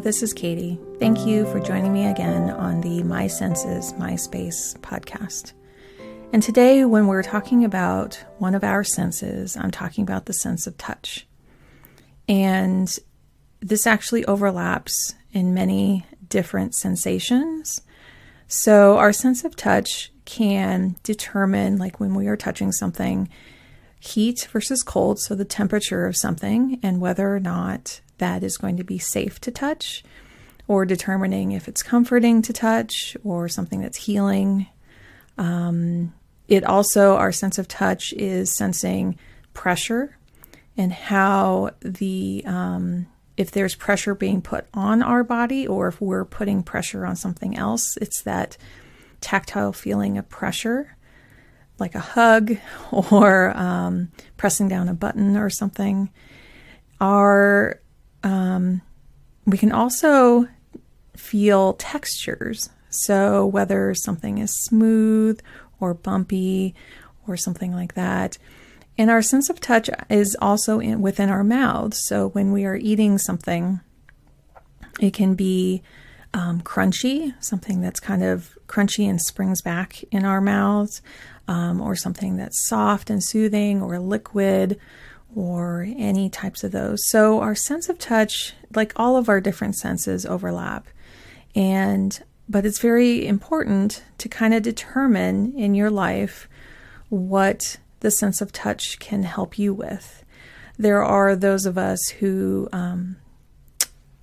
this is Katie. Thank you for joining me again on the My Senses, My Space podcast. And today, when we're talking about one of our senses, I'm talking about the sense of touch. And this actually overlaps in many different sensations. So, our sense of touch can determine, like when we are touching something, heat versus cold, so the temperature of something, and whether or not that is going to be safe to touch, or determining if it's comforting to touch or something that's healing. Um, it also, our sense of touch is sensing pressure and how the, um, if there's pressure being put on our body or if we're putting pressure on something else, it's that tactile feeling of pressure, like a hug or um, pressing down a button or something. Our um, we can also feel textures. So, whether something is smooth or bumpy or something like that. And our sense of touch is also in, within our mouths. So, when we are eating something, it can be um, crunchy, something that's kind of crunchy and springs back in our mouths, um, or something that's soft and soothing, or liquid, or any types of those. So, our sense of touch, like all of our different senses, overlap. And but it's very important to kind of determine in your life what the sense of touch can help you with. There are those of us who um,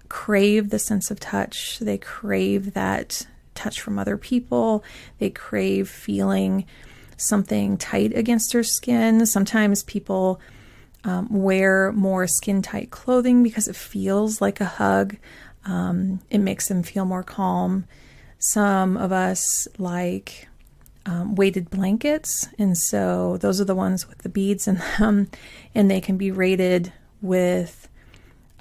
crave the sense of touch, they crave that touch from other people, they crave feeling something tight against their skin. Sometimes people um, wear more skin tight clothing because it feels like a hug. Um, it makes them feel more calm. Some of us like um, weighted blankets, and so those are the ones with the beads in them, and they can be rated with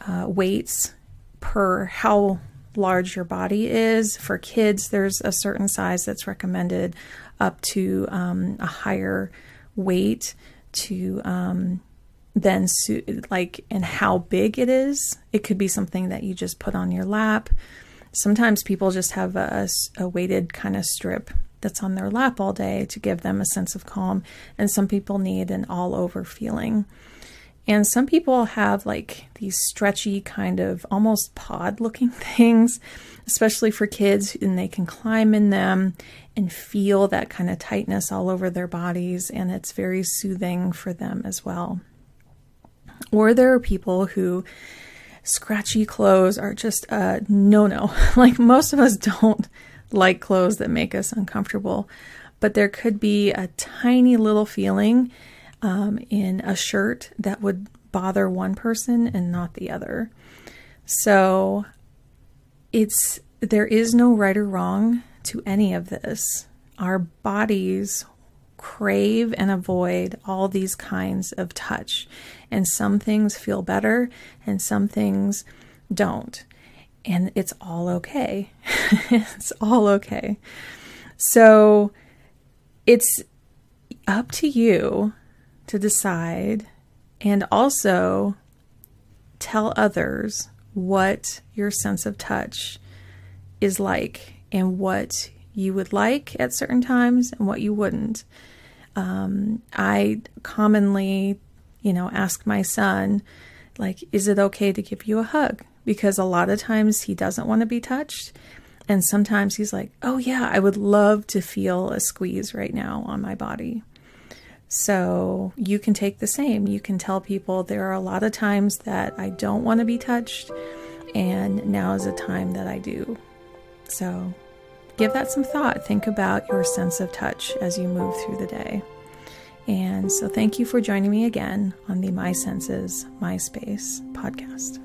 uh, weights per how large your body is. For kids, there's a certain size that's recommended up to um, a higher weight to um, then like and how big it is. It could be something that you just put on your lap. Sometimes people just have a, a weighted kind of strip that's on their lap all day to give them a sense of calm, and some people need an all over feeling. And some people have like these stretchy, kind of almost pod looking things, especially for kids, and they can climb in them and feel that kind of tightness all over their bodies, and it's very soothing for them as well. Or there are people who scratchy clothes are just a no no. like most of us don't like clothes that make us uncomfortable, but there could be a tiny little feeling um, in a shirt that would bother one person and not the other. So it's there is no right or wrong to any of this. Our bodies crave and avoid all these kinds of touch. And some things feel better and some things don't. And it's all okay. it's all okay. So it's up to you to decide and also tell others what your sense of touch is like and what you would like at certain times and what you wouldn't. Um, I commonly, you know, ask my son, like, is it okay to give you a hug? Because a lot of times he doesn't want to be touched. And sometimes he's like, oh, yeah, I would love to feel a squeeze right now on my body. So you can take the same. You can tell people there are a lot of times that I don't want to be touched, and now is a time that I do. So give that some thought. Think about your sense of touch as you move through the day. And so, thank you for joining me again on the My Senses, My Space podcast.